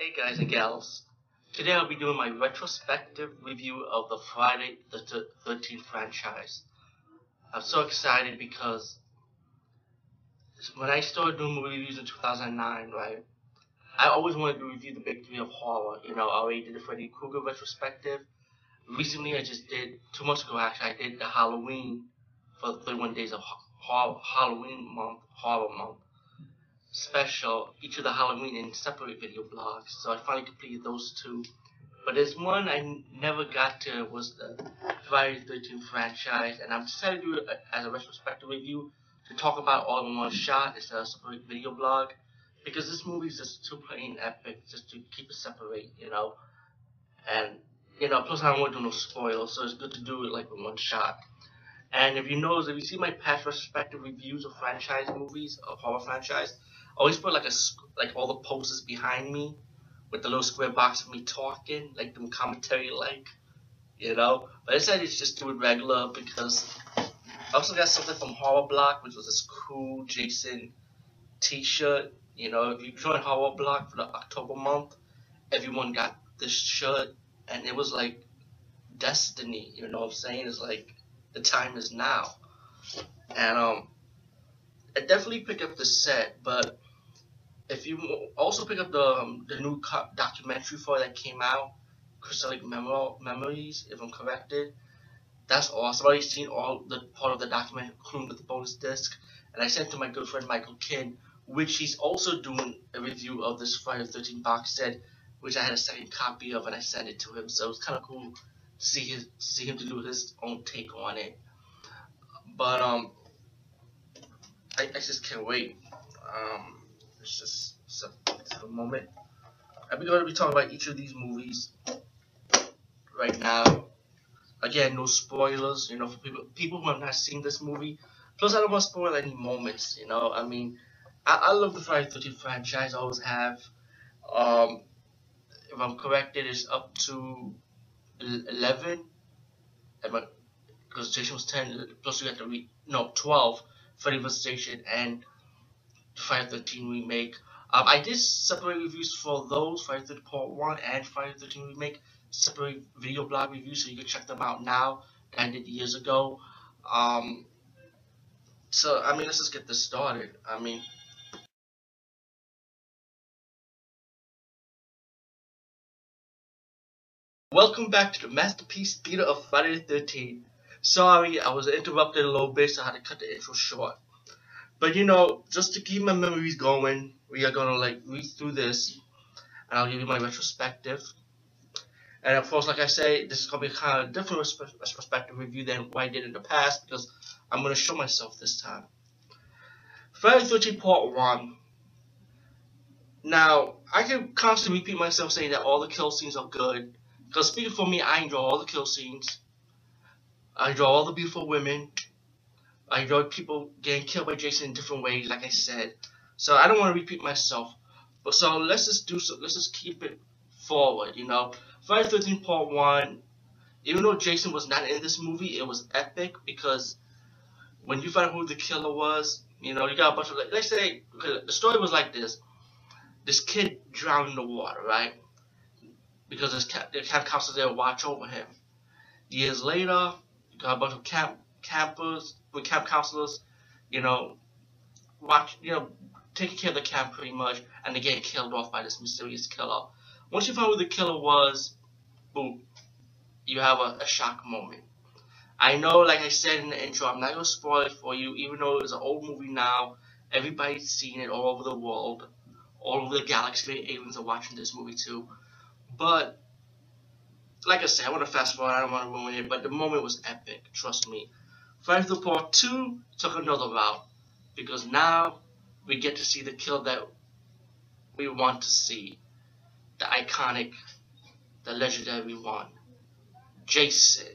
Hey guys and gals, today I'll be doing my retrospective review of the Friday the 13th franchise. I'm so excited because when I started doing movie reviews in 2009, right, I always wanted to review the big three of horror. You know, I already did the Freddy Krueger retrospective. Recently, I just did, two months ago actually, I did the Halloween for the 31 days of horror, Halloween month, horror month special, each of the Halloween in separate video blogs. So I finally completed those two. But there's one I never got to was the Friday the 13th franchise, and I'm decided to do it as a retrospective review to talk about all in one shot instead of a separate video blog. Because this movie is just too plain epic just to keep it separate, you know. And, you know, plus I don't want to do no spoilers, so it's good to do it like in one shot. And if you notice, if you see my past retrospective reviews of franchise movies, of horror franchise, always put like a like all the posters behind me with the little square box of me talking, like them commentary like, you know. But I said it's just do it regular because I also got something from Horror Block, which was this cool Jason T-shirt. You know, if you join Horror Block for the October month, everyone got this shirt, and it was like destiny. You know what I'm saying? It's like the time is now, and um, I definitely picked up the set, but if you also pick up the um, the new documentary for that came out, Crystal Lake Memories, if I'm corrected, that's awesome. I've already seen all the part of the document, including the bonus disc, and I sent to my good friend Michael Kin, which he's also doing a review of this Friday the 13th box set, which I had a second copy of, and I sent it to him. So it's kind of cool to see his see him to do his own take on it. But um, I, I just can't wait. Um, it's just it's a, it's a moment. I'm going to be talking about each of these movies right now. Again, no spoilers, you know, for people people who have not seen this movie. Plus, I don't want to spoil any moments, you know. I mean, I, I love the Friday 13 franchise. I always have. Um, if I'm corrected, it is up to 11. Because Jason was 10, plus you have to read, no, 12 Freddy vs. Jason and Friday 13 remake. Um, I did separate reviews for those Friday 13 Part 1 and Friday 13 remake. Separate video blog reviews, so you can check them out now. I did years ago. Um, so I mean, let's just get this started. I mean. Welcome back to the Masterpiece Theater of Friday the 13th. Sorry, I was interrupted a little bit, so I had to cut the intro short. But you know, just to keep my memories going, we are gonna like read through this, and I'll give you my retrospective. And of course, like I say, this is gonna be kind of a different retrospective review than what I did in the past because I'm gonna show myself this time. Friday 13 Part 1. Now, I can constantly repeat myself saying that all the kill scenes are good. Because speaking for me, I enjoy all the kill scenes. I enjoy all the beautiful women. I enjoy people getting killed by Jason in different ways, like I said. So I don't want to repeat myself. But so let's just do so. Let's just keep it forward. You know, Friday 13 Part One. even though Jason was not in this movie, it was epic because when you find out who the killer was, you know, you got a bunch of like, let's say the story was like this: this kid drowned in the water, right? Because his camp, the camp counselors there watch over him. Years later, you got a bunch of camp campers with camp counselors, you know, watch, you know, taking care of the camp pretty much, and they get killed off by this mysterious killer. Once you find who the killer was, boom, you have a, a shock moment. I know, like I said in the intro, I'm not gonna spoil it for you, even though it's an old movie now. Everybody's seen it all over the world, all over the galaxy. Aliens are watching this movie too. But like I said, I want to fast forward. I don't want to ruin it, but the moment was epic. Trust me. The Part Two took another route because now we get to see the kill that we want to see, the iconic, the legendary one, Jason.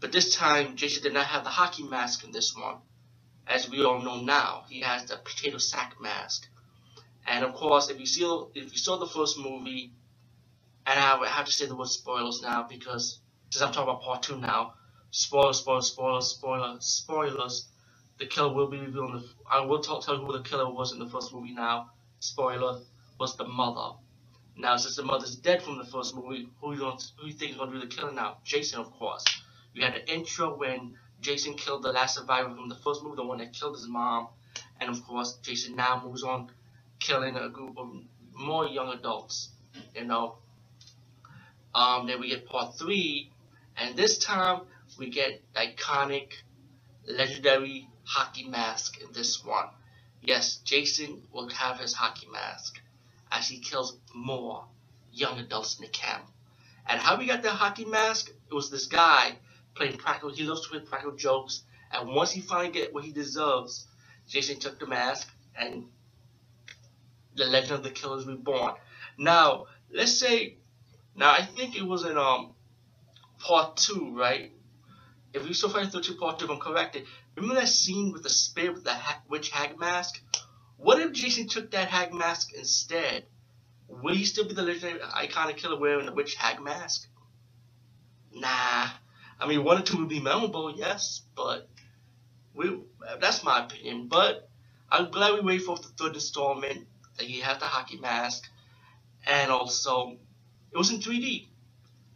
But this time, Jason did not have the hockey mask in this one. As we all know now, he has the potato sack mask. And of course, if you see if you saw the first movie, and I have to say the word spoilers now because since I'm talking about part two now, spoilers, spoilers, spoilers, spoilers, spoilers. The killer will be revealed. The, I will tell you who the killer was in the first movie now. Spoiler was the mother. Now, since the mother's dead from the first movie, who you going who you think is to do the killing now? Jason, of course. We had the intro when Jason killed the last survivor from the first movie, the one that killed his mom, and of course, Jason now moves on, killing a group of more young adults. You know. Um, then we get part three, and this time we get iconic, legendary hockey mask in this one. Yes, Jason will have his hockey mask as he kills more young adults in the camp. And how we got the hockey mask? It was this guy playing practical. He loves to play practical jokes. And once he finally get what he deserves, Jason took the mask and the legend of the Killers reborn. Now, let's say, now I think it was in um part two, right? If Friday 13 part two, if I'm corrected, remember that scene with the spear with the ha witch hag mask? What if Jason took that hag mask instead? Would he still be the legendary iconic killer wearing the witch hag mask? Nah. I mean, one or two would be memorable, yes, but we that's my opinion. But I'm glad we wait for the third installment that he had the hockey mask, and also it was in 3D.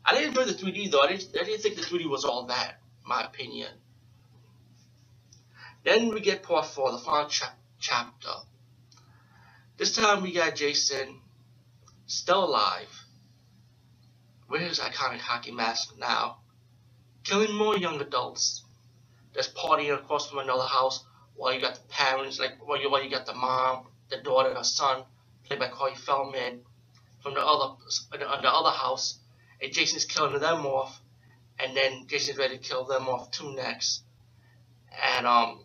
I didn't enjoy the 3D though. I didn't, I didn't think the 3D was all that, my opinion. Then we get part four, the final cha chapter. This time we got Jason still alive with his iconic hockey mask now killing more young adults that's partying across from another house while you got the parents, like while you, while you got the mom, the daughter, the son, played by Corey Feldman, from the other the, the other house, and Jason's killing them off, and then Jason's ready to kill them off too next. And um,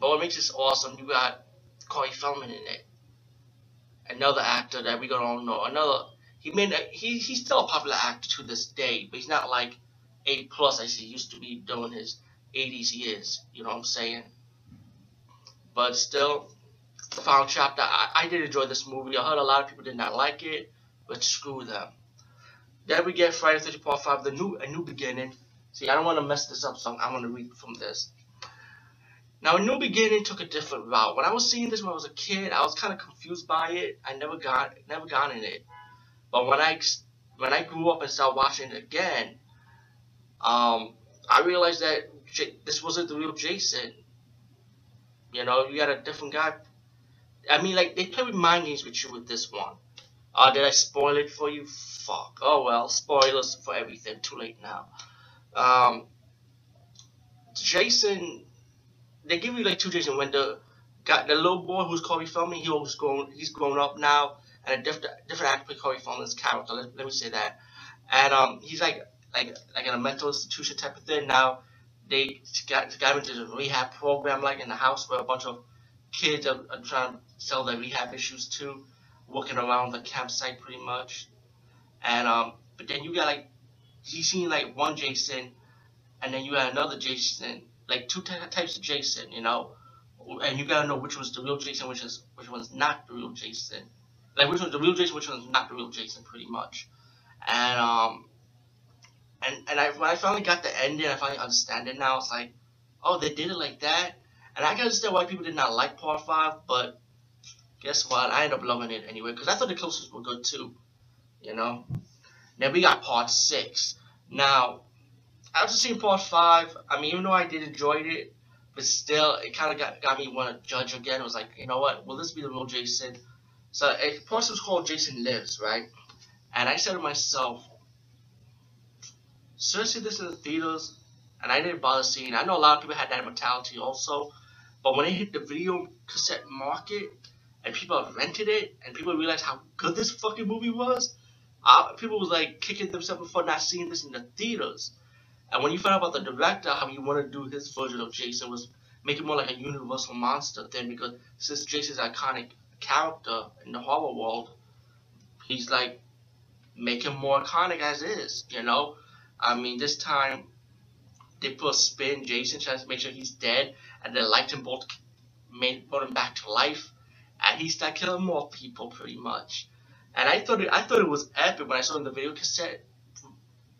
but what makes this awesome, you got Corey Feldman in it, another actor that we don't all know, another. He made he he's still a popular actor to this day, but he's not like 80 plus as he used to be doing his 80s years. You know what I'm saying? But still, final chapter. I, I did enjoy this movie. I heard a lot of people did not like it, but screw them. Then we get Friday 13 Part 5, the new a new beginning. See, I don't want to mess this up, so I'm to read from this. Now, a new beginning took a different route. When I was seeing this when I was a kid, I was kind of confused by it. I never got never got in it. But when I when I grew up and started watching it again, um, I realized that J this wasn't the real Jason. You know, you got a different guy. I mean, like, they play with mind games with you with this one. Uh, did I spoil it for you? Fuck. Oh well, spoilers for everything. Too late now. Um, Jason, they give you like two Jason. When the got the little boy who's Corey Feldman, he was grown. He's grown up now, and a different different actor Corey Feldman's character. Let, let me say that. And um, he's like like like in a mental institution type of thing. Now they got got into the rehab program, like in the house where a bunch of kids are, are trying to sell their rehab issues to, walking around the campsite pretty much. And um, but then you got like you seen like one Jason, and then you got another Jason, like two types of Jason, you know. And you gotta know which one's the real Jason, which is which one's not the real Jason. Like which one's the real Jason, which one's not the real Jason, pretty much. And um, and and I when I finally got the ending, I finally understand it now. It's like, oh, they did it like that, and I can understand why people did not like part five, but guess what? I ended up loving it anyway because I thought the closest were good too. You know. Then we got part six. Now, after seeing part five, I mean, even though I did enjoy it, but still, it kind of got, got me want to judge again. It was like, you know what? Will this be the real Jason? So, a part was called Jason Lives, right? And I said to myself, seriously, this in the theaters, and I didn't bother seeing. I know a lot of people had that mentality also, but when it hit the video cassette market and people rented it and people realized how good this fucking movie was, uh, people was like kicking themselves for not seeing this in the theaters. And when you find out about the director, how he wanted to do his version of Jason was make it more like a universal monster thing because since Jason's iconic character in the horror world, he's like make him more iconic as is, you know? I mean, this time they put a spin Jason trying to make sure he's dead, and then lightning bolt made brought him back to life, he started killing more people pretty much. And I thought it, I thought it was epic when I saw in the video cassette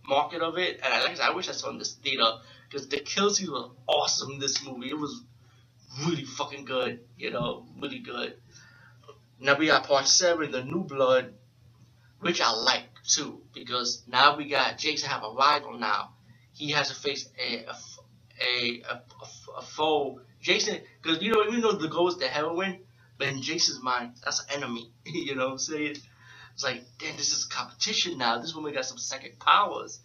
market of it, and I like I wish I saw in this theater because the kill scenes was awesome this movie. It was really fucking good, you know, really good. Now we got part seven, the New Blood, which I like too because now we got Jason have a rival now. He has to face a a a, a, a, a foe. Jason, because you know even though the goal is the heroine, but in Jason's mind that's an enemy. you know what I'm saying? It's like, damn, this is competition now. This woman got some psychic powers.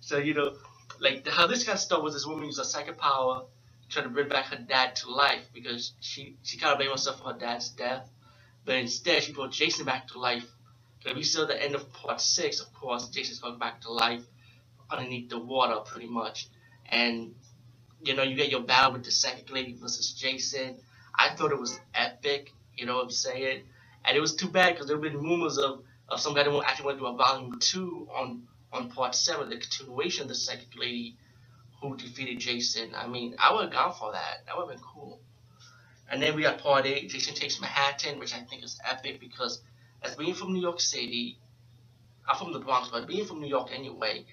So you know, like how this got started was this woman used a psychic power trying to bring back her dad to life because she she kind of blamed herself for her dad's death, but instead she brought Jason back to life if we saw the end of part six, of course, Jason's going back to life underneath the water, pretty much. And, you know, you get your battle with the second lady versus Jason. I thought it was epic, you know what I'm saying? And it was too bad because there have been rumors of, of some guy that actually to do a volume two on, on part seven, the continuation of the second lady who defeated Jason. I mean, I would have gone for that. That would have been cool. And then we got part eight, Jason Takes Manhattan, which I think is epic because as being from New York City, I'm from the Bronx, but being from New York anyway,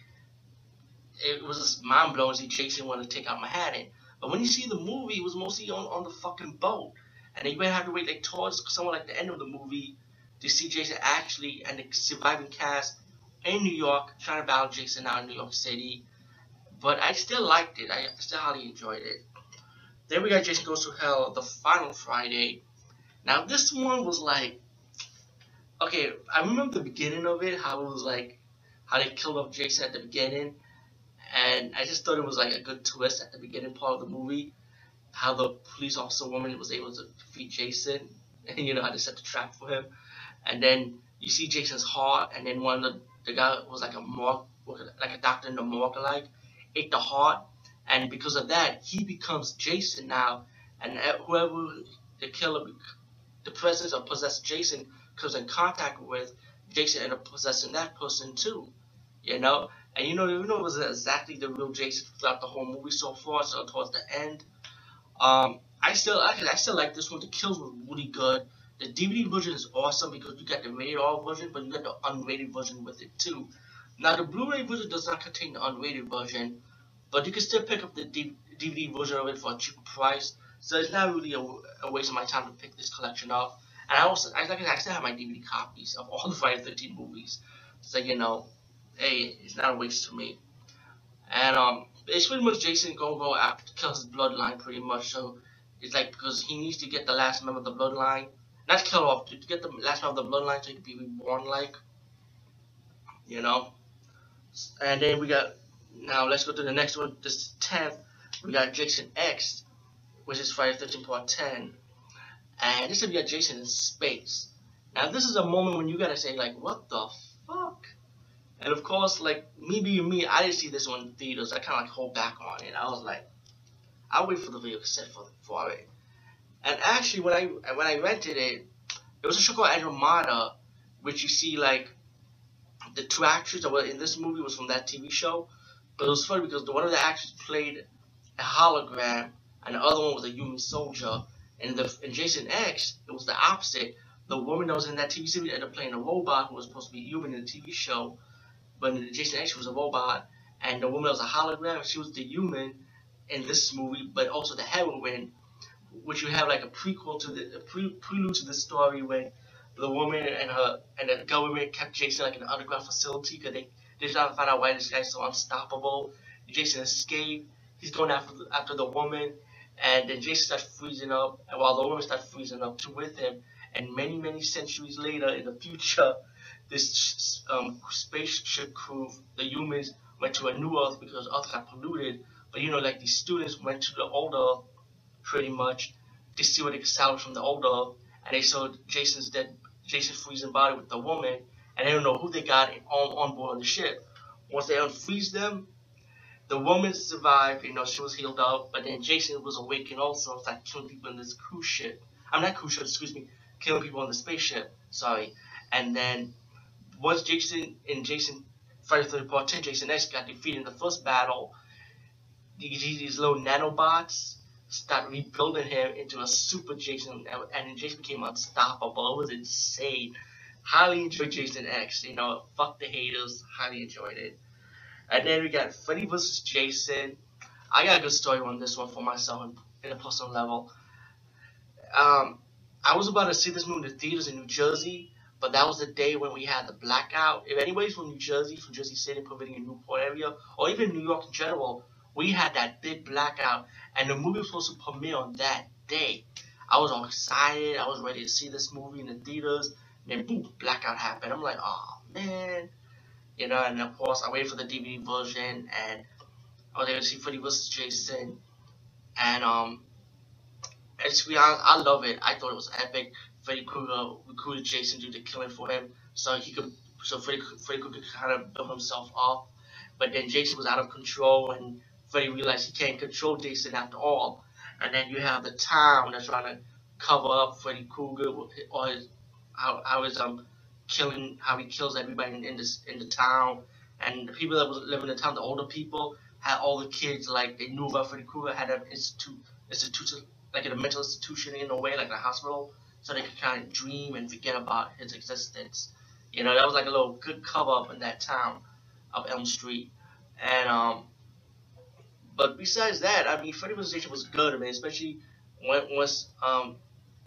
it was just mind blowing to see Jason want to take out Manhattan. But when you see the movie, it was mostly on, on the fucking boat. And you you have to wait like towards somewhere like the end of the movie to see Jason actually and the surviving cast in New York trying to battle Jason out in New York City. But I still liked it. I still highly enjoyed it. Then we got Jason Goes to Hell, the final Friday. Now this one was like okay, I remember the beginning of it, how it was like, how they killed off Jason at the beginning, and I just thought it was like a good twist at the beginning part of the movie, how the police officer woman was able to defeat Jason, and you know how to set the trap for him, and then you see Jason's heart, and then one of the, the guy was like a morgue, like a doctor in the morgue, like ate the heart, and because of that, he becomes Jason now, and whoever the killer, the presence or possessed Jason comes in contact with, Jason ended up possessing that person too. You know? And you know, you know it was exactly the real Jason throughout the whole movie so far, so towards the end. Um, I still I, I still like this one. The kills were really good. The DVD version is awesome because you got the rated R version, but you got the unrated version with it too. Now the Blu-ray version does not contain the unrated version, but you can still pick up the DVD version of it for a cheaper price. So it's not really a, a waste of my time to pick this collection up. And I also, I, like I still have my DVD copies of all the Friday 13 movies. So, you know, hey, it's not a waste to me. And, um, it's pretty much Jason gonna go after to kill his bloodline pretty much. So, it's like, because he needs to get the last member of the bloodline. Not kill off, to get the last member of the bloodline so he can be reborn like. You know? And then we got, now let's go to the next one. This is 10th, we got Jason X, which is Friday 13 part 10 and this will be a Jason in space. Now this is a moment when you gotta say like, what the fuck? And of course, like me being me, I didn't see this one in theaters. I kind of like hold back on it. I was like, I'll wait for the video cassette for for it. And actually, when I when I rented it, it was a show called Andromeda, which you see like the two actors that were in this movie was from that TV show. But it was funny because one of the actors played a hologram, and the other one was a human soldier. And the in Jason X, it was the opposite. The woman that was in that TV series ended up playing a robot who was supposed to be human in the TV show, but in Jason X was a robot. and the woman was a hologram. She was the human in this movie, but also the heroine, which you have like a prequel to the pre, prelude to the story when the woman and her and the government kept Jason like in an underground facility because they they trying to find out why this guy's so unstoppable. Jason escaped. He's going after the, after the woman, and then Jason starts freezing up, and while the woman starts freezing up too with him. And many many centuries later in the future, this um, spaceship crew, the humans, went to a new Earth because Earth got polluted. But you know, like these students went to the old Earth, pretty much, to see what they could salvage from the old Earth, and they saw Jason's dead, Jason's freezing body with the woman, and they don't know who they got on on board the ship. Once they unfreeze them, the woman survived. You know, she was healed up, but then Jason was awakened also, started killing people in this cruise ship. I'm not cruise ship, excuse me, killing people on the spaceship. Sorry, and then once Jason in Jason Friday the 13th Part 10, Jason X got defeated in the first battle, these, little nanobots start rebuilding him into a super Jason, and Jason became unstoppable. It was insane. Highly enjoyed Jason X. You know, fuck the haters. Highly enjoyed it. And then we got Freddy vs. Jason. I got a good story on this one for myself in a personal level. Um, I was about to see this movie in the theaters in New Jersey, but that was the day when we had the blackout. If anybody's from New Jersey, from Jersey City, Pavonia in Newport area, or even New York in general, we had that big blackout, and the movie was supposed to premiere on that day. I was all excited. I was ready to see this movie in the theaters. And then boom, blackout happened. I'm like, oh man, you know. And of course, I waited for the DVD version, and I was able to see Freddy vs. Jason, and um, and to be I love it. I thought it was epic. Freddy Krueger recruited Jason to do the killing for him, so he could, so Freddy, Freddy Krueger could kind of build himself up. But then Jason was out of control, and Freddy realized he can't control Jason after all. And then you have the town that's trying to cover up Freddy Krueger or his how how his um killing how he kills everybody in, in this in the town. And the people that was living in the town, the older people, had all the kids like they knew about Freddy Krueger, had an institute institute like in a mental institution in a way, like a hospital, so they could kind of dream and forget about his existence. You know, that was like a little good cover up in that town of Elm Street. And um but besides that, I mean, Freddy vs. Jason was good. I mean, especially when, once um,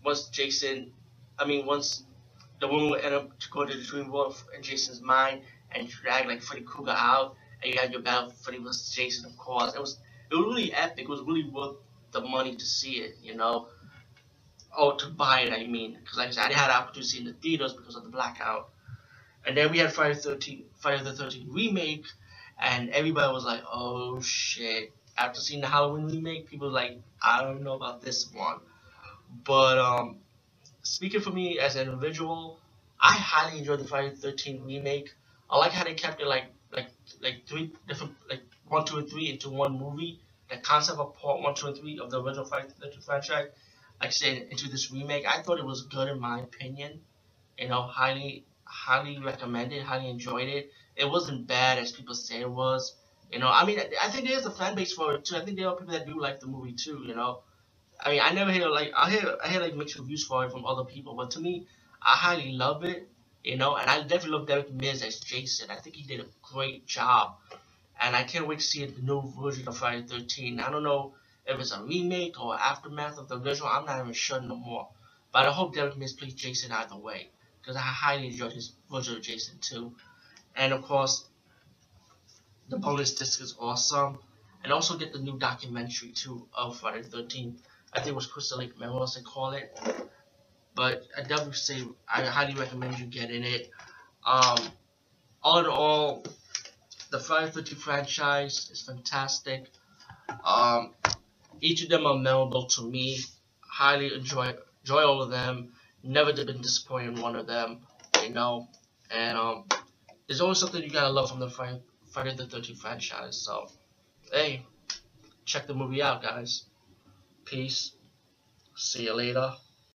once Jason, I mean, once the woman would end up to go to the dream world in Jason's mind and drag like Freddy Krueger out, and you had your battle Freddy vs. Jason, of course. It was it was really epic. It was really worth the money to see it, you know, or to buy it. I mean, because like I said, I had opportunity to see in the theaters because of the blackout. And then we had Friday the 13th, Friday the 13th remake, and everybody was like, "Oh shit!" after seeing the Halloween remake, people like, I don't know about this one. But um, speaking for me as an individual, I highly enjoyed the Friday the 13th remake. I like how they kept it like like like three different like one, two, and three into one movie. The concept of part one, two, and three of the original Friday the 13th franchise, like I said, into this remake, I thought it was good in my opinion. You know, highly highly recommended, highly enjoyed it. It wasn't bad as people say it was. You know, I mean, I think there's a fan base for it too. I think there are people that do like the movie too. You know, I mean, I never hear like I hear I hear like mixed reviews for it from other people, but to me, I highly love it. You know, and I definitely love Derek Mears as Jason. I think he did a great job, and I can't wait to see the new version of Friday 13. I don't know if it's a remake or aftermath of the original. I'm not even sure no more, but I hope Mears plays Jason either way because I highly enjoyed his version of Jason too, and of course the bonus disc is awesome. And also get the new documentary too of Friday the 13th. I think it was Crystal Lake Memoirs they call it. But I definitely say I highly recommend you getting it. Um, all in all, the Friday the 13th franchise is fantastic. Um, each of them are memorable to me. Highly enjoy enjoy all of them. Never been disappointed in one of them, you know. And um, there's always something you gotta love from the Friday Friday the 13th franchise. So, hey, check the movie out, guys. Peace. See you later.